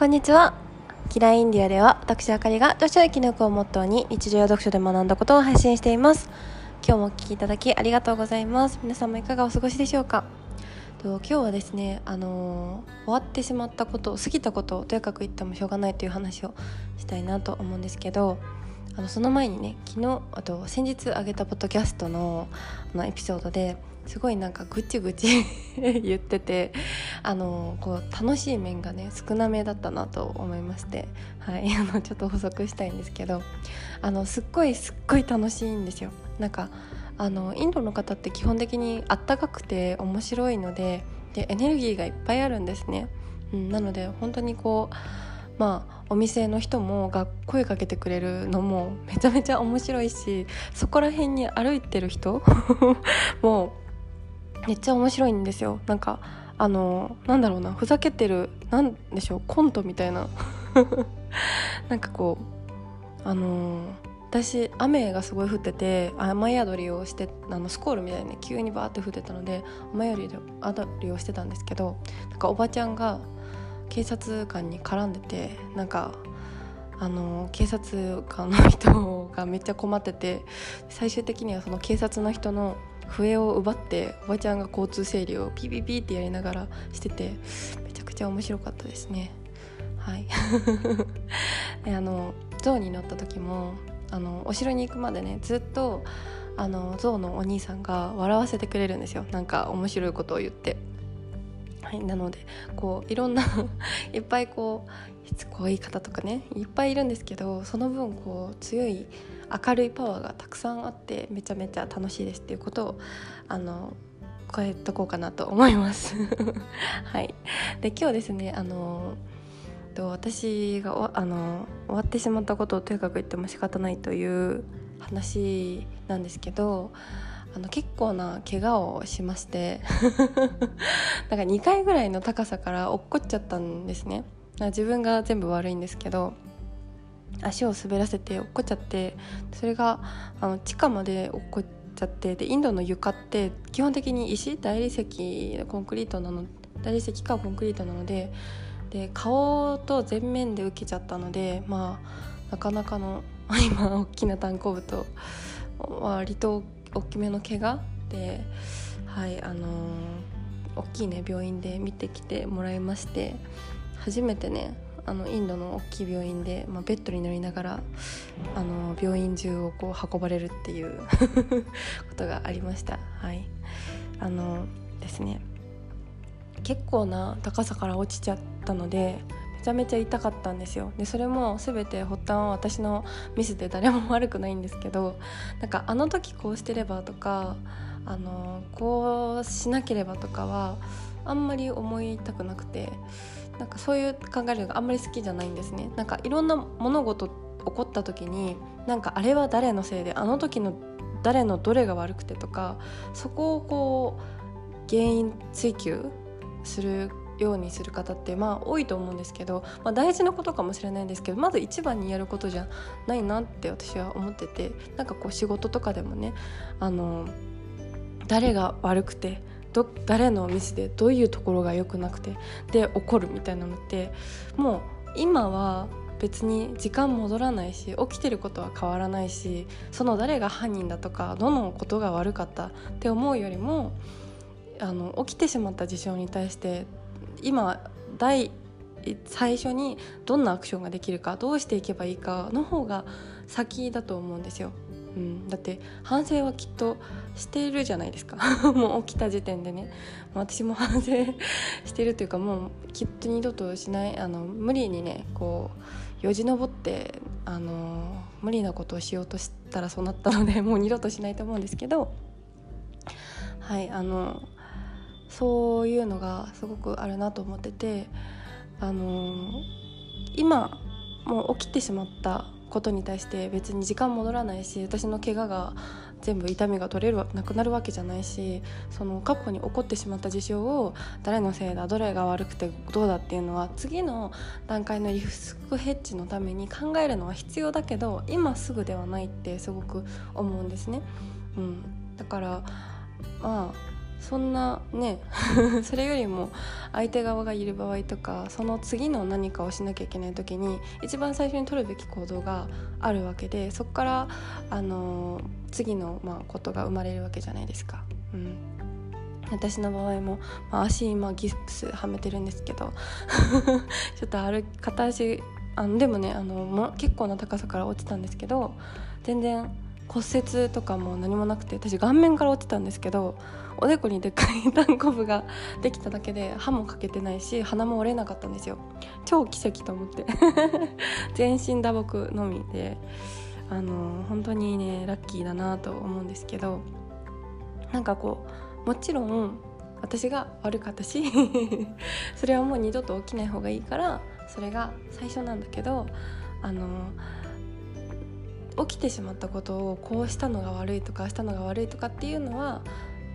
こんにちは。キラインディアでは私あかりが読書生き抜くをモットーに日常や読書で学んだことを配信しています。今日もお聞きいただきありがとうございます。皆さんもいかがお過ごしでしょうか？と今日はですねあのー、終わってしまったこと過ぎたことをとやかく言ってもしょうがないという話をしたいなと思うんですけどあのその前にね昨日あと先日上げたポッドキャストのあのエピソードですごいなんかぐちぐち 言っててあのこう楽しい面がね少なめだったなと思いまして、はい、あのちょっと補足したいんですけどあのすっごいすっごい楽しいんですよ。なんかあのインドの方って基本的にあったかくて面白いのででエネルギーがいっぱいあるんですね。うん、なので本当にこうまあお店の人もが声かけてくれるのもめちゃめちゃ面白いしそこら辺に歩いてる人 もうめっちゃ面白いんですよ。なんかあのなんだろうなふざけてるなんでしょうコントみたいな。なんかこうあの私雨がすごい降ってて雨宿りをしてあのスコールみたいに急にバーって降ってたので雨宿りをしてたんですけどなんかおばちゃんが警察官に絡んでてなんかあの警察官の人がめっちゃ困ってて最終的にはその警察の人の笛を奪っておばちゃんが交通整理をピピピってやりながらしててめちゃくちゃ面白かったですね。はい。あの象に乗った時もあのお城に行くまでねずっとあの象のお兄さんが笑わせてくれるんですよ。なんか面白いことを言って。はい、なのでこういろんな いっぱいこうしつこい方とかねいっぱいいるんですけどその分こう強い明るいパワーがたくさんあってめちゃめちゃ楽しいですっていうことをあの加えとこうかなと思います。はい、で今日ですねあの私があの終わってしまったことをとにかく言っても仕方ないという話なんですけどあの結構な怪我をしまして なんか2回ぐらいの高さから落っこっちゃったんですね。自分が全部悪いんですけど足を滑らせて落っこっちゃってそれがあの地下まで落っこっちゃってでインドの床って基本的に石大理石コンクリートなの大理石かコンクリートなのでで顔と前面で受けちゃったのでまあなかなかの 今大きな単行部と割と大きめの怪我ではいあのー、大きいね病院で見てきてもらいまして初めてねあのインドの大きい病院で、まあ、ベッドに乗りながらあの病院中をこう運ばれるっていう ことがありました。はい。あのですね。結構な高さから落ちちゃったのでめちゃめちゃ痛かったんですよ。でそれも全て発端は私のミスで誰も悪くないんですけどなんかあの時こうしてればとかあのこうしなければとかはあんまり思いたくなくてなんかそういう考えるのがあんまり好きじゃないんですね。なんかいろんな物事起こった時になんかあれは誰のせいであの時の誰のどれが悪くてとかそこをこう原因追求するようにする方ってまあ多いと思うんですけど、まあ、大事なことかもしれないんですけどまず一番にやることじゃないなって私は思っててなんかこう仕事とかでもねあの誰が悪くてど誰のミスでどういうところが良くなくてで怒るみたいなのってもう今は別に時間戻らないし起きてることは変わらないしその誰が犯人だとかどのことが悪かったって思うよりもあの起きてしまった事象に対して今第最初にどんなアクションができるかどうしていけばいいかの方が先だと思うんですよ。うん、だって反省はきっとしているじゃないですか。もう起きた時点でね。私も反省してるというかもうきっと二度としないあの無理にねこうよじ登ってあの無理なことをしようとしたらそうなったのでもう二度としないと思うんですけど。はいあのそういうのがすごくあるなと思っててあの今もう起きてしまったことに対して別に時間戻らないし私の怪我が全部痛みが取れるなくなるわけじゃないしその過去に起こってしまった事象を誰のせいだどれが悪くてどうだっていうのは次の段階のリスクヘッジのために考えるのは必要だけど今すぐではないってすごく思うんですね。うん、だからまあそんなね それよりも相手側がいる場合とかその次の何かをしなきゃいけない時に一番最初に取るべき行動があるわけでそこからあの次の、まあ、ことが生まれるわけじゃないですか。うん私の場合も、まあ、足今ギプスはめてるんですけど ちょっと歩片足あのでもねあのも結構な高さから落ちたんですけど全然骨折とかも何もなくて私顔面から落ちたんですけどおでこにでっかいタンコブができただけで歯もかけてないし鼻も折れなかったんですよ。超奇跡と思って。全身打撲のみであの本当にねラッキーだなと思うんですけどなんかこうもちろん私が悪かったし それはもう二度と起きない方がいいからそれが最初なんだけどあの起きてしまったことをこうしたのが悪いとかしたのが悪いとかっていうのは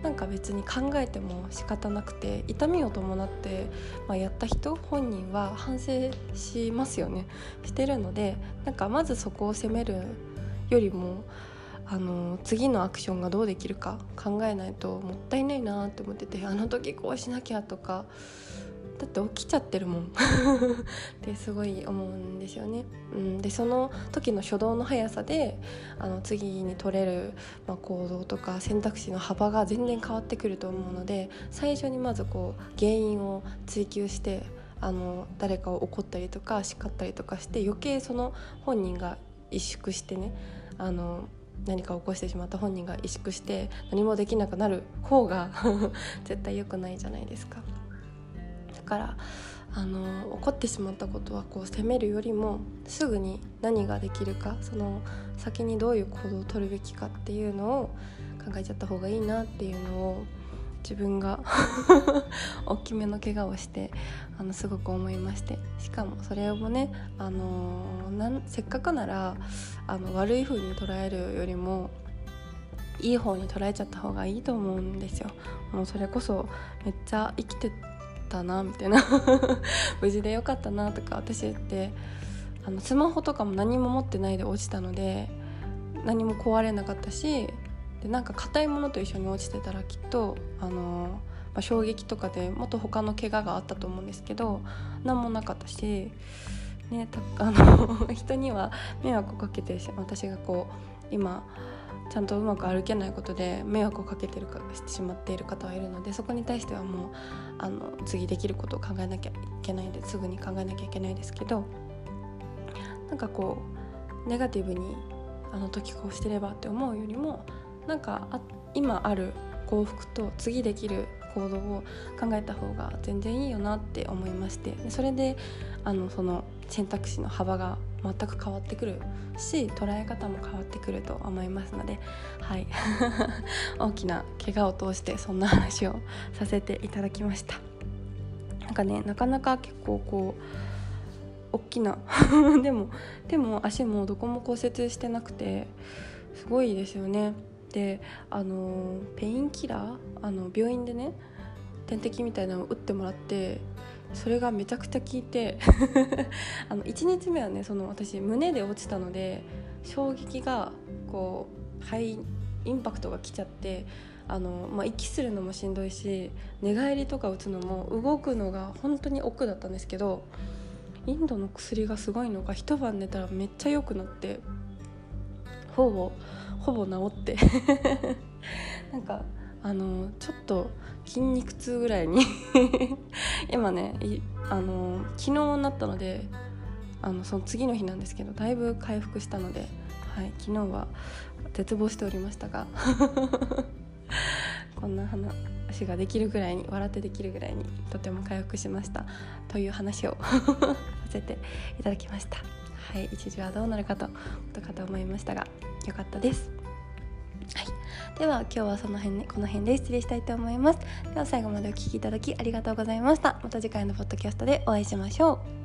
なんか別に考えても仕方なくて痛みを伴って、まあ、やった人本人は反省しますよね。してるのでなんかまずそこを責めるよりもあの次のアクションがどうできるか考えないともったいないなって思っててあの時こうしなきゃとかだって起きちゃってるもん ってすごい思うんですよね。うん、でその時の初動の速さであの次に取れる、まあ、行動とか選択肢の幅が全然変わってくると思うので最初にまずこう原因を追求してあの誰かを怒ったりとか叱ったりとかして余計その本人が萎縮してねあの何か起こしてしまった本人が萎縮して何もできなくなる方が 絶対良くないじゃないですか。からあの怒ってしまったことはこう責めるよりもすぐに何ができるかその先にどういう行動をとるべきかっていうのを考えちゃった方がいいなっていうのを自分が 大きめの怪我をしてあのすごく思いましてしかもそれもね、あのなんせっかくならあの悪い風に捉えるよりもいい方に捉えちゃった方がいいと思うんですよ。もうそれこそめっちゃ生きてたなみたいな。無事でよかったなとか私ってあのスマホとかも何も持ってないで落ちたので何も壊れなかったしでなんか硬いものと一緒に落ちてたらきっとあの、まあ、衝撃とかでもっと他の怪我があったと思うんですけど何もなかったし、ね、あの人には迷惑をかけて私がこう今ちゃんとうまく歩けないことで迷惑をかけてるかしてしまっている方はいるのでそこに対してはもうあの次できることを考えなきゃいけないんですぐに考えなきゃいけないですけどなんかこうネガティブにあの時こうしてればって思うよりもなんかあ今ある幸福と次できる行動を考えた方が全然いいよなって思いましてそれであのその選択肢の幅が全く変わってくるし捉え方も変わってくると思いますので、はい、大きな怪我を通してそんな話をさせていただきました。なんかねなかなか結構こう大きな でも手も足もどこも骨折してなくてすごいですよね。であのペインキラー？あの病院でね点滴みたいなのを打ってもらってそれがめちゃくちゃ効いて あの1日目はねその私胸で落ちたので衝撃がこうハイインパクトが来ちゃってあの、まあ、息するのもしんどいし寝返りとか打つのも動くのが本当に億だったんですけどインドの薬がすごいのが一晩寝たらめっちゃ良くなってほぼほぼ治って。なんかあのちょっと筋肉痛ぐらいに 今ねあの昨日になったのであのその次の日なんですけどだいぶ回復したので、はい、昨日は絶望しておりましたが こんな話ができるぐらいに笑ってできるぐらいにとても回復しました。という話を させていただきました。はい一時はどうなるかととかと思いましたがよかったです。はい。では今日はその辺、ね、この辺で失礼したいと思います。では最後までお聴きいただきありがとうございました。また次回のポッドキャストでお会いしましょう。